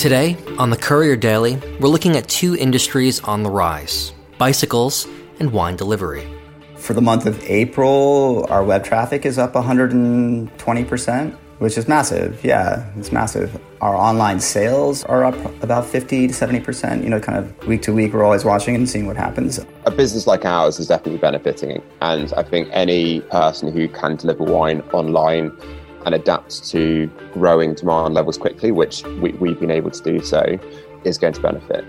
Today, on the Courier Daily, we're looking at two industries on the rise bicycles and wine delivery. For the month of April, our web traffic is up 120%, which is massive. Yeah, it's massive. Our online sales are up about 50 to 70%. You know, kind of week to week, we're always watching and seeing what happens. A business like ours is definitely benefiting. And I think any person who can deliver wine online and adapt to growing demand levels quickly, which we, we've been able to do so, is going to benefit.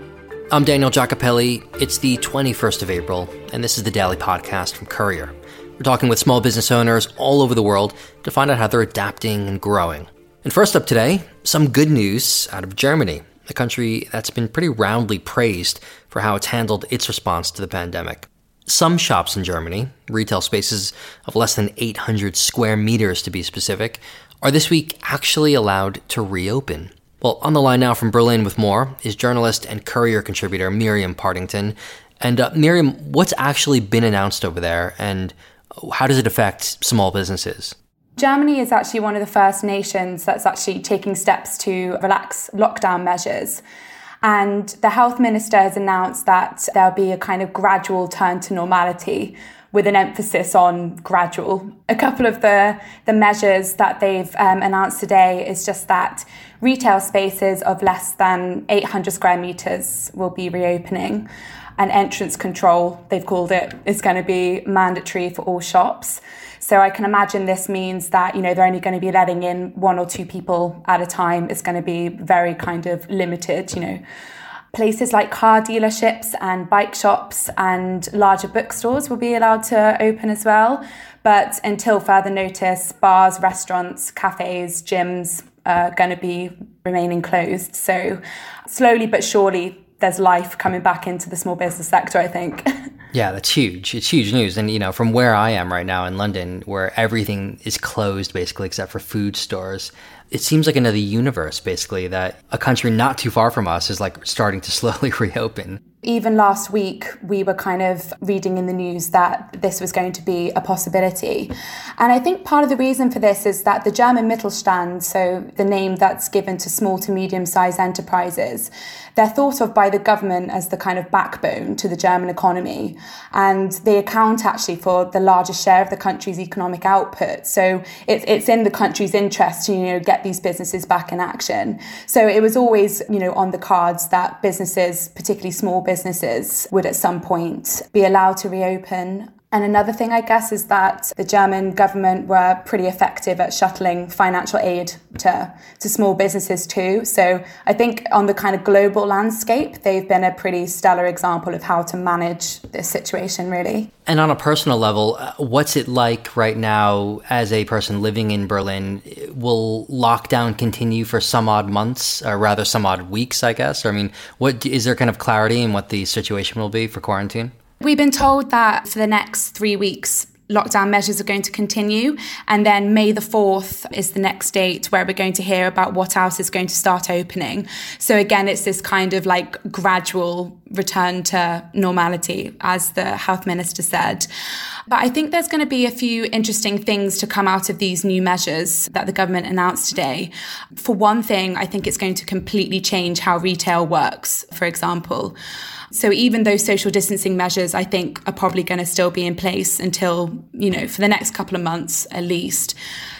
I'm Daniel Giacopelli. It's the 21st of April, and this is the Daily Podcast from Courier. We're talking with small business owners all over the world to find out how they're adapting and growing. And first up today, some good news out of Germany, a country that's been pretty roundly praised for how it's handled its response to the pandemic. Some shops in Germany, retail spaces of less than 800 square meters to be specific, are this week actually allowed to reopen. Well, on the line now from Berlin with more is journalist and courier contributor Miriam Partington. And uh, Miriam, what's actually been announced over there and how does it affect small businesses? Germany is actually one of the first nations that's actually taking steps to relax lockdown measures. And the health minister has announced that there'll be a kind of gradual turn to normality with an emphasis on gradual. A couple of the, the measures that they've um, announced today is just that retail spaces of less than 800 square meters will be reopening. And entrance control, they've called it, is going to be mandatory for all shops. So I can imagine this means that, you know, they're only going to be letting in one or two people at a time. It's going to be very kind of limited, you know. Places like car dealerships and bike shops and larger bookstores will be allowed to open as well. But until further notice, bars, restaurants, cafes, gyms are going to be remaining closed. So slowly but surely, there's life coming back into the small business sector, I think. Yeah, that's huge. It's huge news. And, you know, from where I am right now in London, where everything is closed basically except for food stores, it seems like another universe basically that a country not too far from us is like starting to slowly reopen. Even last week, we were kind of reading in the news that this was going to be a possibility. And I think part of the reason for this is that the German Mittelstand, so the name that's given to small to medium sized enterprises, they're thought of by the government as the kind of backbone to the German economy. And they account actually for the largest share of the country's economic output. So it's, it's in the country's interest to, you know, get these businesses back in action. So it was always, you know, on the cards that businesses, particularly small businesses, would at some point be allowed to reopen. And another thing, I guess, is that the German government were pretty effective at shuttling financial aid to, to small businesses too. So I think on the kind of global landscape, they've been a pretty stellar example of how to manage this situation, really. And on a personal level, uh, what's it like right now as a person living in Berlin? Will lockdown continue for some odd months, or rather, some odd weeks, I guess? Or, I mean, what is there kind of clarity in what the situation will be for quarantine? We've been told that for the next three weeks, lockdown measures are going to continue. And then May the 4th is the next date where we're going to hear about what else is going to start opening. So again, it's this kind of like gradual return to normality, as the health minister said. But I think there's going to be a few interesting things to come out of these new measures that the government announced today. For one thing, I think it's going to completely change how retail works, for example. So even those social distancing measures, I think, are probably going to still be in place until, you know, for the next couple of months at least.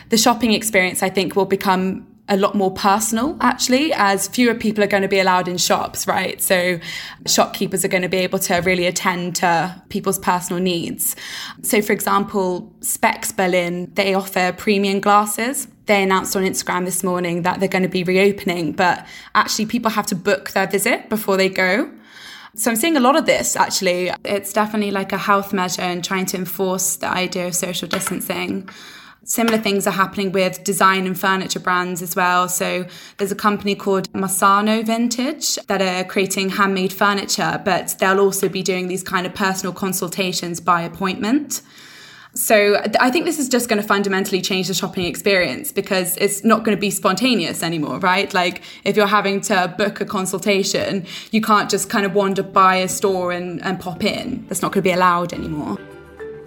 The shopping experience, I think, will become a lot more personal actually as fewer people are going to be allowed in shops right so shopkeepers are going to be able to really attend to people's personal needs so for example specs berlin they offer premium glasses they announced on Instagram this morning that they're going to be reopening, but actually, people have to book their visit before they go. So I'm seeing a lot of this actually. It's definitely like a health measure and trying to enforce the idea of social distancing. Similar things are happening with design and furniture brands as well. So there's a company called Massano Vintage that are creating handmade furniture, but they'll also be doing these kind of personal consultations by appointment. So I think this is just going to fundamentally change the shopping experience because it's not going to be spontaneous anymore, right? Like if you're having to book a consultation, you can't just kind of wander by a store and, and pop in. That's not going to be allowed anymore.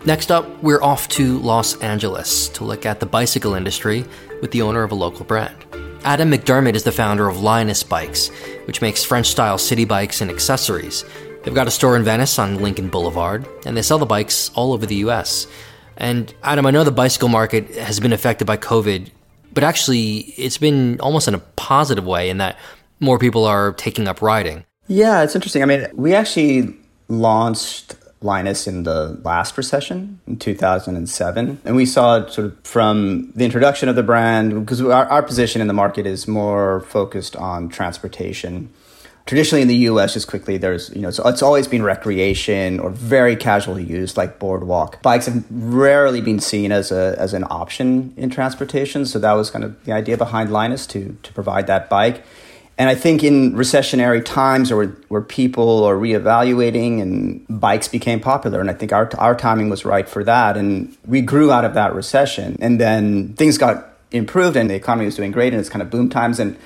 Next up, we're off to Los Angeles to look at the bicycle industry with the owner of a local brand. Adam McDermott is the founder of Linus Bikes, which makes French style city bikes and accessories. They've got a store in Venice on Lincoln Boulevard, and they sell the bikes all over the US. And Adam, I know the bicycle market has been affected by COVID, but actually it's been almost in a positive way in that more people are taking up riding. Yeah, it's interesting. I mean, we actually launched Linus in the last recession in 2007. And we saw sort of from the introduction of the brand, because our, our position in the market is more focused on transportation. Traditionally in the US, just quickly, there's, you know, so it's always been recreation or very casually used, like boardwalk. Bikes have rarely been seen as, a, as an option in transportation. So that was kind of the idea behind Linus to, to provide that bike. And I think in recessionary times where, where people are reevaluating and bikes became popular, and I think our, our timing was right for that. And we grew out of that recession. And then things got improved and the economy was doing great and it's kind of boom times. And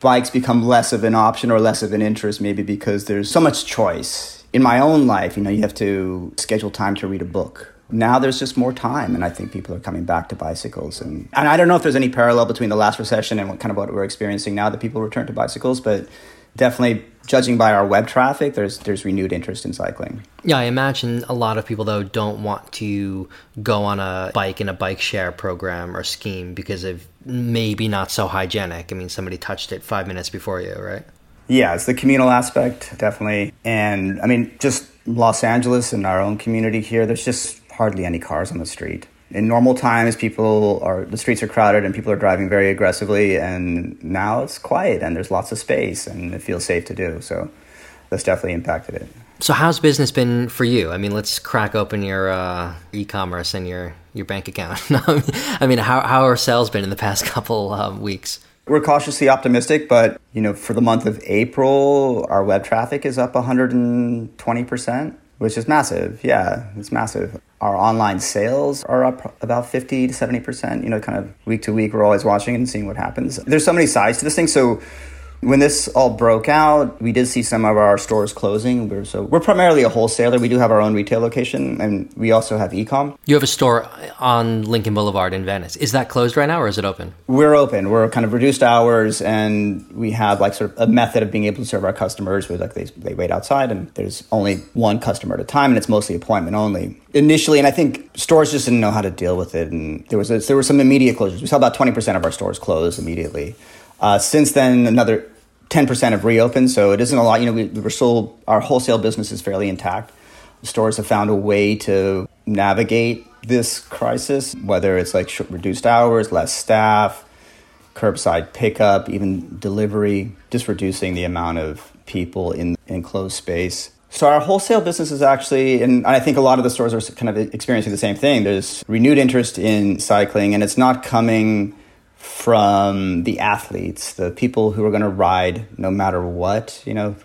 bikes become less of an option or less of an interest, maybe because there's so much choice. In my own life, you know, you have to schedule time to read a book now there's just more time and i think people are coming back to bicycles. And, and i don't know if there's any parallel between the last recession and what kind of what we're experiencing now that people return to bicycles but definitely judging by our web traffic there's there's renewed interest in cycling. Yeah i imagine a lot of people though don't want to go on a bike in a bike share program or scheme because of maybe not so hygienic. I mean somebody touched it five minutes before you right? Yeah it's the communal aspect definitely. And i mean just los angeles and our own community here there's just hardly any cars on the street. In normal times, people are the streets are crowded and people are driving very aggressively, and now it's quiet and there's lots of space and it feels safe to do. So that's definitely impacted it. So how's business been for you? I mean, let's crack open your uh, e-commerce and your your bank account. I mean, how how are sales been in the past couple um, weeks? We're cautiously optimistic, but you know, for the month of April, our web traffic is up 120 percent which is massive. Yeah, it's massive. Our online sales are up about 50 to 70%, you know, kind of week to week. We're always watching and seeing what happens. There's so many sides to this thing. So when this all broke out, we did see some of our stores closing. We're, so we're primarily a wholesaler. We do have our own retail location, and we also have e-com. You have a store on Lincoln Boulevard in Venice. Is that closed right now, or is it open? We're open. We're kind of reduced hours, and we have like sort of a method of being able to serve our customers. With like they they wait outside, and there's only one customer at a time, and it's mostly appointment only. Initially, and I think stores just didn't know how to deal with it, and there was a, there were some immediate closures. We saw about twenty percent of our stores close immediately. Uh, since then, another 10% have reopened, so it isn't a lot. You know, we, we're still, our wholesale business is fairly intact. Stores have found a way to navigate this crisis, whether it's like reduced hours, less staff, curbside pickup, even delivery, just reducing the amount of people in enclosed space. So our wholesale business is actually, and I think a lot of the stores are kind of experiencing the same thing. There's renewed interest in cycling, and it's not coming from the athletes, the people who are going to ride no matter what, you know,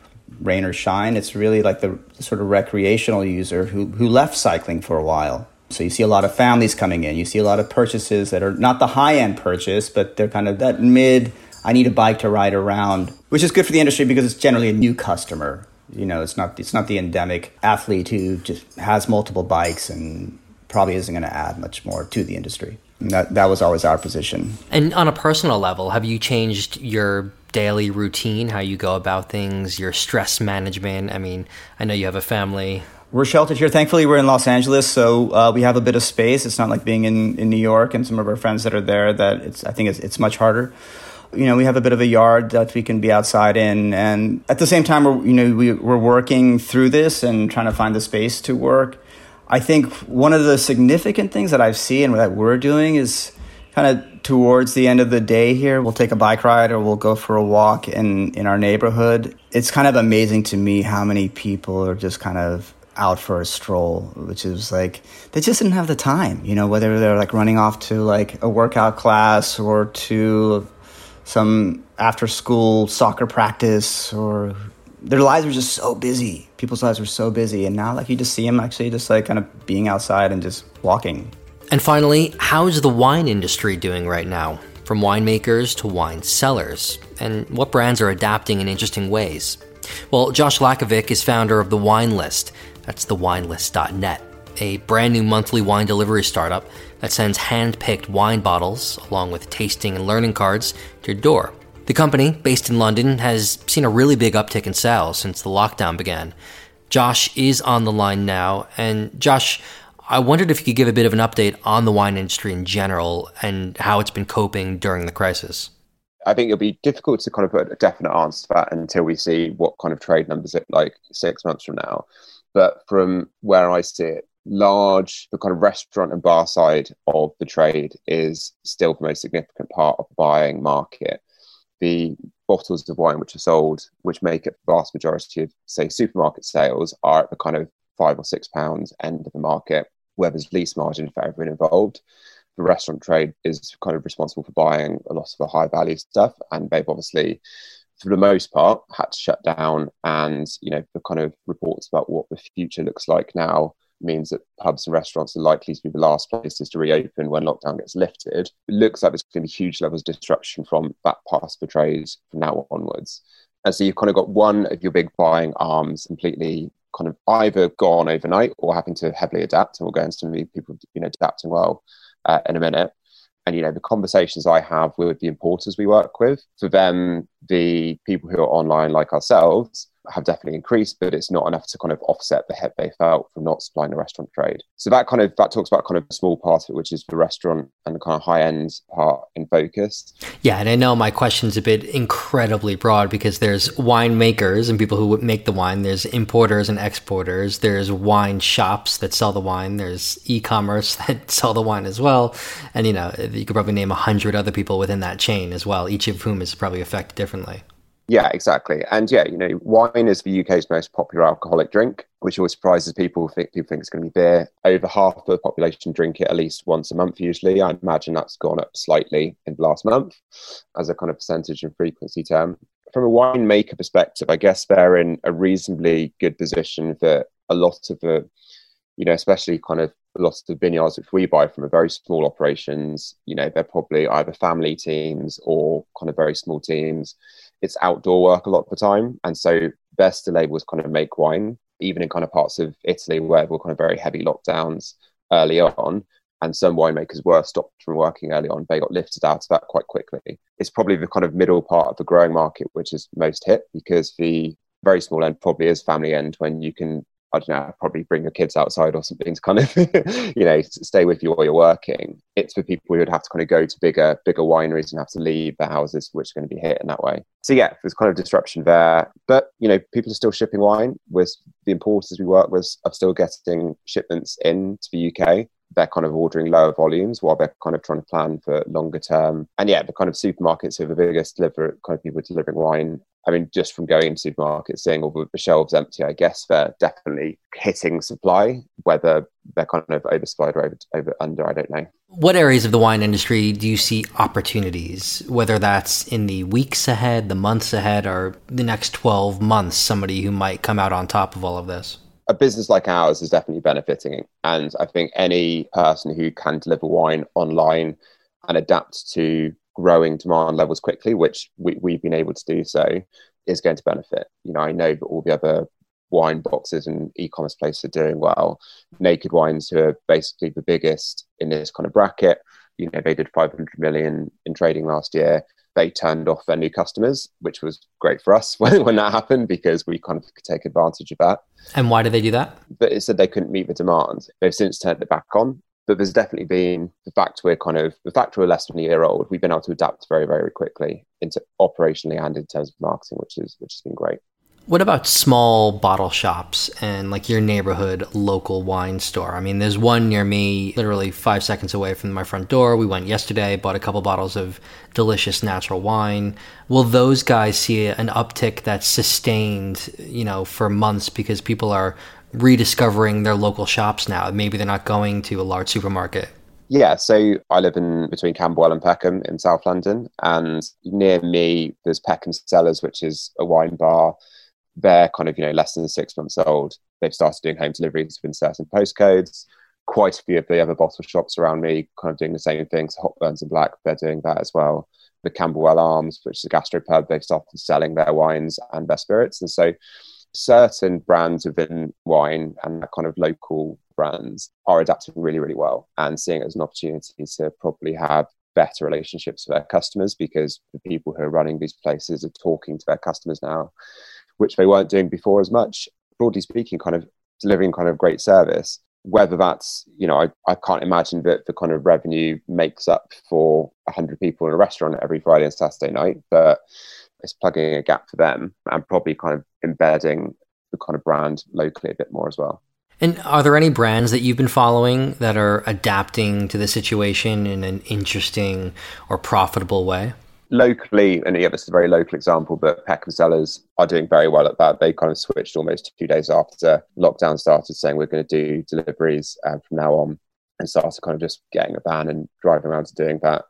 rain or shine. It's really like the sort of recreational user who, who left cycling for a while. So you see a lot of families coming in. You see a lot of purchases that are not the high end purchase, but they're kind of that mid, I need a bike to ride around, which is good for the industry because it's generally a new customer. You know, it's not it's not the endemic athlete who just has multiple bikes and probably isn't going to add much more to the industry. That that was always our position. And on a personal level, have you changed your daily routine, how you go about things, your stress management? I mean, I know you have a family. We're sheltered here. Thankfully, we're in Los Angeles, so uh, we have a bit of space. It's not like being in, in New York and some of our friends that are there. That it's I think it's, it's much harder. You know, we have a bit of a yard that we can be outside in, and at the same time, we're you know we, we're working through this and trying to find the space to work I think one of the significant things that I see and that we're doing is kind of towards the end of the day here, we'll take a bike ride or we'll go for a walk in, in our neighborhood. It's kind of amazing to me how many people are just kind of out for a stroll, which is like they just didn't have the time, you know, whether they're like running off to like a workout class or to some after school soccer practice or their lives were just so busy. People's lives were so busy, and now like you just see them actually just like kind of being outside and just walking. And finally, how's the wine industry doing right now? From winemakers to wine sellers, and what brands are adapting in interesting ways? Well, Josh Lakovic is founder of The Wine List. That's thewinelist.net. a brand new monthly wine delivery startup that sends hand picked wine bottles, along with tasting and learning cards, to your door. The company, based in London, has seen a really big uptick in sales since the lockdown began. Josh is on the line now. And Josh, I wondered if you could give a bit of an update on the wine industry in general and how it's been coping during the crisis. I think it'll be difficult to kind of put a definite answer to that until we see what kind of trade numbers look like six months from now. But from where I see it, large, the kind of restaurant and bar side of the trade is still the most significant part of the buying market. The bottles of wine which are sold, which make up the vast majority of, say, supermarket sales, are at the kind of five or six pounds end of the market, where there's least margin for everyone involved. The restaurant trade is kind of responsible for buying a lot of the high value stuff, and they've obviously, for the most part, had to shut down. And you know, the kind of reports about what the future looks like now means that pubs and restaurants are likely to be the last places to reopen when lockdown gets lifted. It looks like there's going to be huge levels of disruption from that part of the trade from now onwards. And so you've kind of got one of your big buying arms completely kind of either gone overnight or having to heavily adapt. And we'll go into some people, you know, adapting well uh, in a minute. And you know, the conversations I have with the importers we work with, for them, the people who are online like ourselves, have definitely increased, but it's not enough to kind of offset the hit they felt from not supplying the restaurant trade. So that kind of that talks about kind of a small part of it, which is the restaurant and the kind of high end part in focus. Yeah, and I know my question's a bit incredibly broad because there's winemakers and people who make the wine, there's importers and exporters, there's wine shops that sell the wine, there's e-commerce that sell the wine as well, and you know you could probably name a hundred other people within that chain as well, each of whom is probably affected differently. Yeah, exactly. And yeah, you know, wine is the UK's most popular alcoholic drink, which always surprises people. Think people think it's going to be beer. Over half the population drink it at least once a month. Usually, I imagine that's gone up slightly in the last month as a kind of percentage and frequency term. From a winemaker perspective, I guess they're in a reasonably good position that a lot of the, you know, especially kind of lots of vineyards which we buy from are very small operations. You know, they're probably either family teams or kind of very small teams it's outdoor work a lot of the time. And so able to kind of make wine, even in kind of parts of Italy where there were kind of very heavy lockdowns early on. And some winemakers were stopped from working early on. They got lifted out of that quite quickly. It's probably the kind of middle part of the growing market which is most hit because the very small end probably is family end when you can I don't know, probably bring your kids outside or something to kind of, you know, stay with you while you're working. It's for people who would have to kind of go to bigger, bigger wineries and have to leave the houses, which are going to be hit in that way. So yeah, there's kind of disruption there, but you know, people are still shipping wine. With the importers we work with are still getting shipments in to the UK. They're kind of ordering lower volumes while they're kind of trying to plan for longer term. And yeah, the kind of supermarkets who are the biggest deliver kind of people delivering wine I mean, just from going into supermarkets, seeing all the shelves empty, I guess they're definitely hitting supply. Whether they're kind of oversupplied or over, over under, I don't know. What areas of the wine industry do you see opportunities? Whether that's in the weeks ahead, the months ahead, or the next twelve months, somebody who might come out on top of all of this. A business like ours is definitely benefiting, and I think any person who can deliver wine online and adapt to growing demand levels quickly, which we, we've been able to do so, is going to benefit. You know, I know that all the other wine boxes and e-commerce places are doing well. Naked Wines, who are basically the biggest in this kind of bracket, you know, they did 500 million in trading last year. They turned off their new customers, which was great for us when, when that happened because we kind of could take advantage of that. And why did they do that? But it said they couldn't meet the demand. They've since turned it back on but there's definitely been the fact we're kind of the fact we're less than a year old we've been able to adapt very very quickly into operationally and in terms of marketing which is which has been great what about small bottle shops and like your neighborhood local wine store? I mean, there's one near me, literally five seconds away from my front door. We went yesterday, bought a couple bottles of delicious natural wine. Will those guys see an uptick that's sustained, you know, for months because people are rediscovering their local shops now. Maybe they're not going to a large supermarket. Yeah, so I live in between Camberwell and Peckham in South London, and near me there's Peckham Cellars, which is a wine bar. They're kind of you know less than six months old. They've started doing home deliveries within certain postcodes. Quite a few of the other bottle shops around me kind of doing the same things. Hop Burns and Black, they're doing that as well. The Camberwell Arms, which is a gastropub, they've started selling their wines and their spirits, and so certain brands within wine and that kind of local brands are adapting really, really well and seeing it as an opportunity to probably have better relationships with their customers because the people who are running these places are talking to their customers now, which they weren't doing before as much. Broadly speaking, kind of delivering kind of great service. Whether that's, you know, I, I can't imagine that the kind of revenue makes up for 100 people in a restaurant every Friday and Saturday night, but it's plugging a gap for them and probably kind of embedding the kind of brand locally a bit more as well. And are there any brands that you've been following that are adapting to the situation in an interesting or profitable way? Locally, and yeah, this is a very local example, but Peckham Cellars are doing very well at that. They kind of switched almost two days after lockdown started, saying we're going to do deliveries uh, from now on, and started kind of just getting a van and driving around to doing that.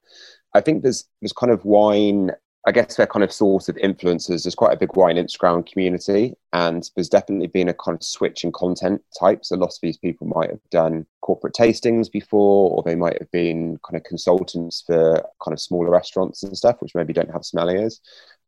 I think there's there's kind of wine I guess they're kind of source of influencers. There's quite a big wine Instagram community, and there's definitely been a kind of switch in content types. A lot of these people might have done corporate tastings before, or they might have been kind of consultants for kind of smaller restaurants and stuff, which maybe don't have sommeliers.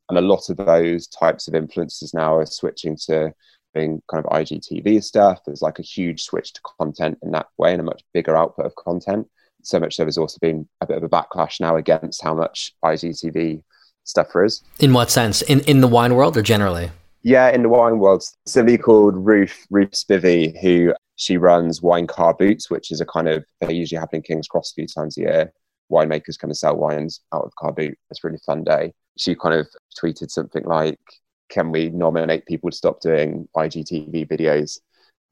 And a lot of those types of influencers now are switching to being kind of IGTV stuff. There's like a huge switch to content in that way and a much bigger output of content. So much so there's also been a bit of a backlash now against how much IGTV stuff for us. In what sense? In in the wine world or generally? Yeah, in the wine world. Somebody called Ruth Ruth Spivey, who she runs Wine Car Boots, which is a kind of they usually happen in King's Cross a few times a year. Winemakers come and sell wines out of car boot. It's a really fun day. She kind of tweeted something like, "Can we nominate people to stop doing IGTV videos?"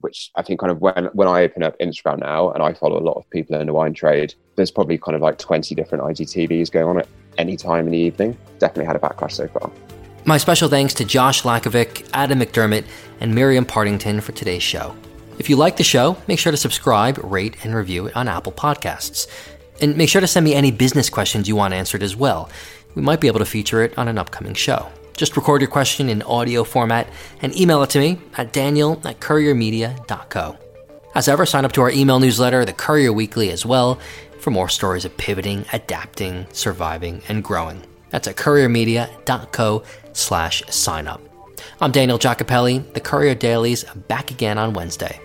Which I think kind of when when I open up Instagram now and I follow a lot of people in the wine trade, there's probably kind of like 20 different IGTVs going on at any time in the evening. Definitely had a backlash so far. My special thanks to Josh Lakovic, Adam McDermott, and Miriam Partington for today's show. If you like the show, make sure to subscribe, rate, and review it on Apple Podcasts. And make sure to send me any business questions you want answered as well. We might be able to feature it on an upcoming show. Just record your question in audio format and email it to me at daniel at couriermedia.co. As ever, sign up to our email newsletter, The Courier Weekly, as well, for more stories of pivoting, adapting, surviving, and growing. That's at couriermedia.co slash sign up. I'm Daniel Giacopelli. The Courier Daily's back again on Wednesday.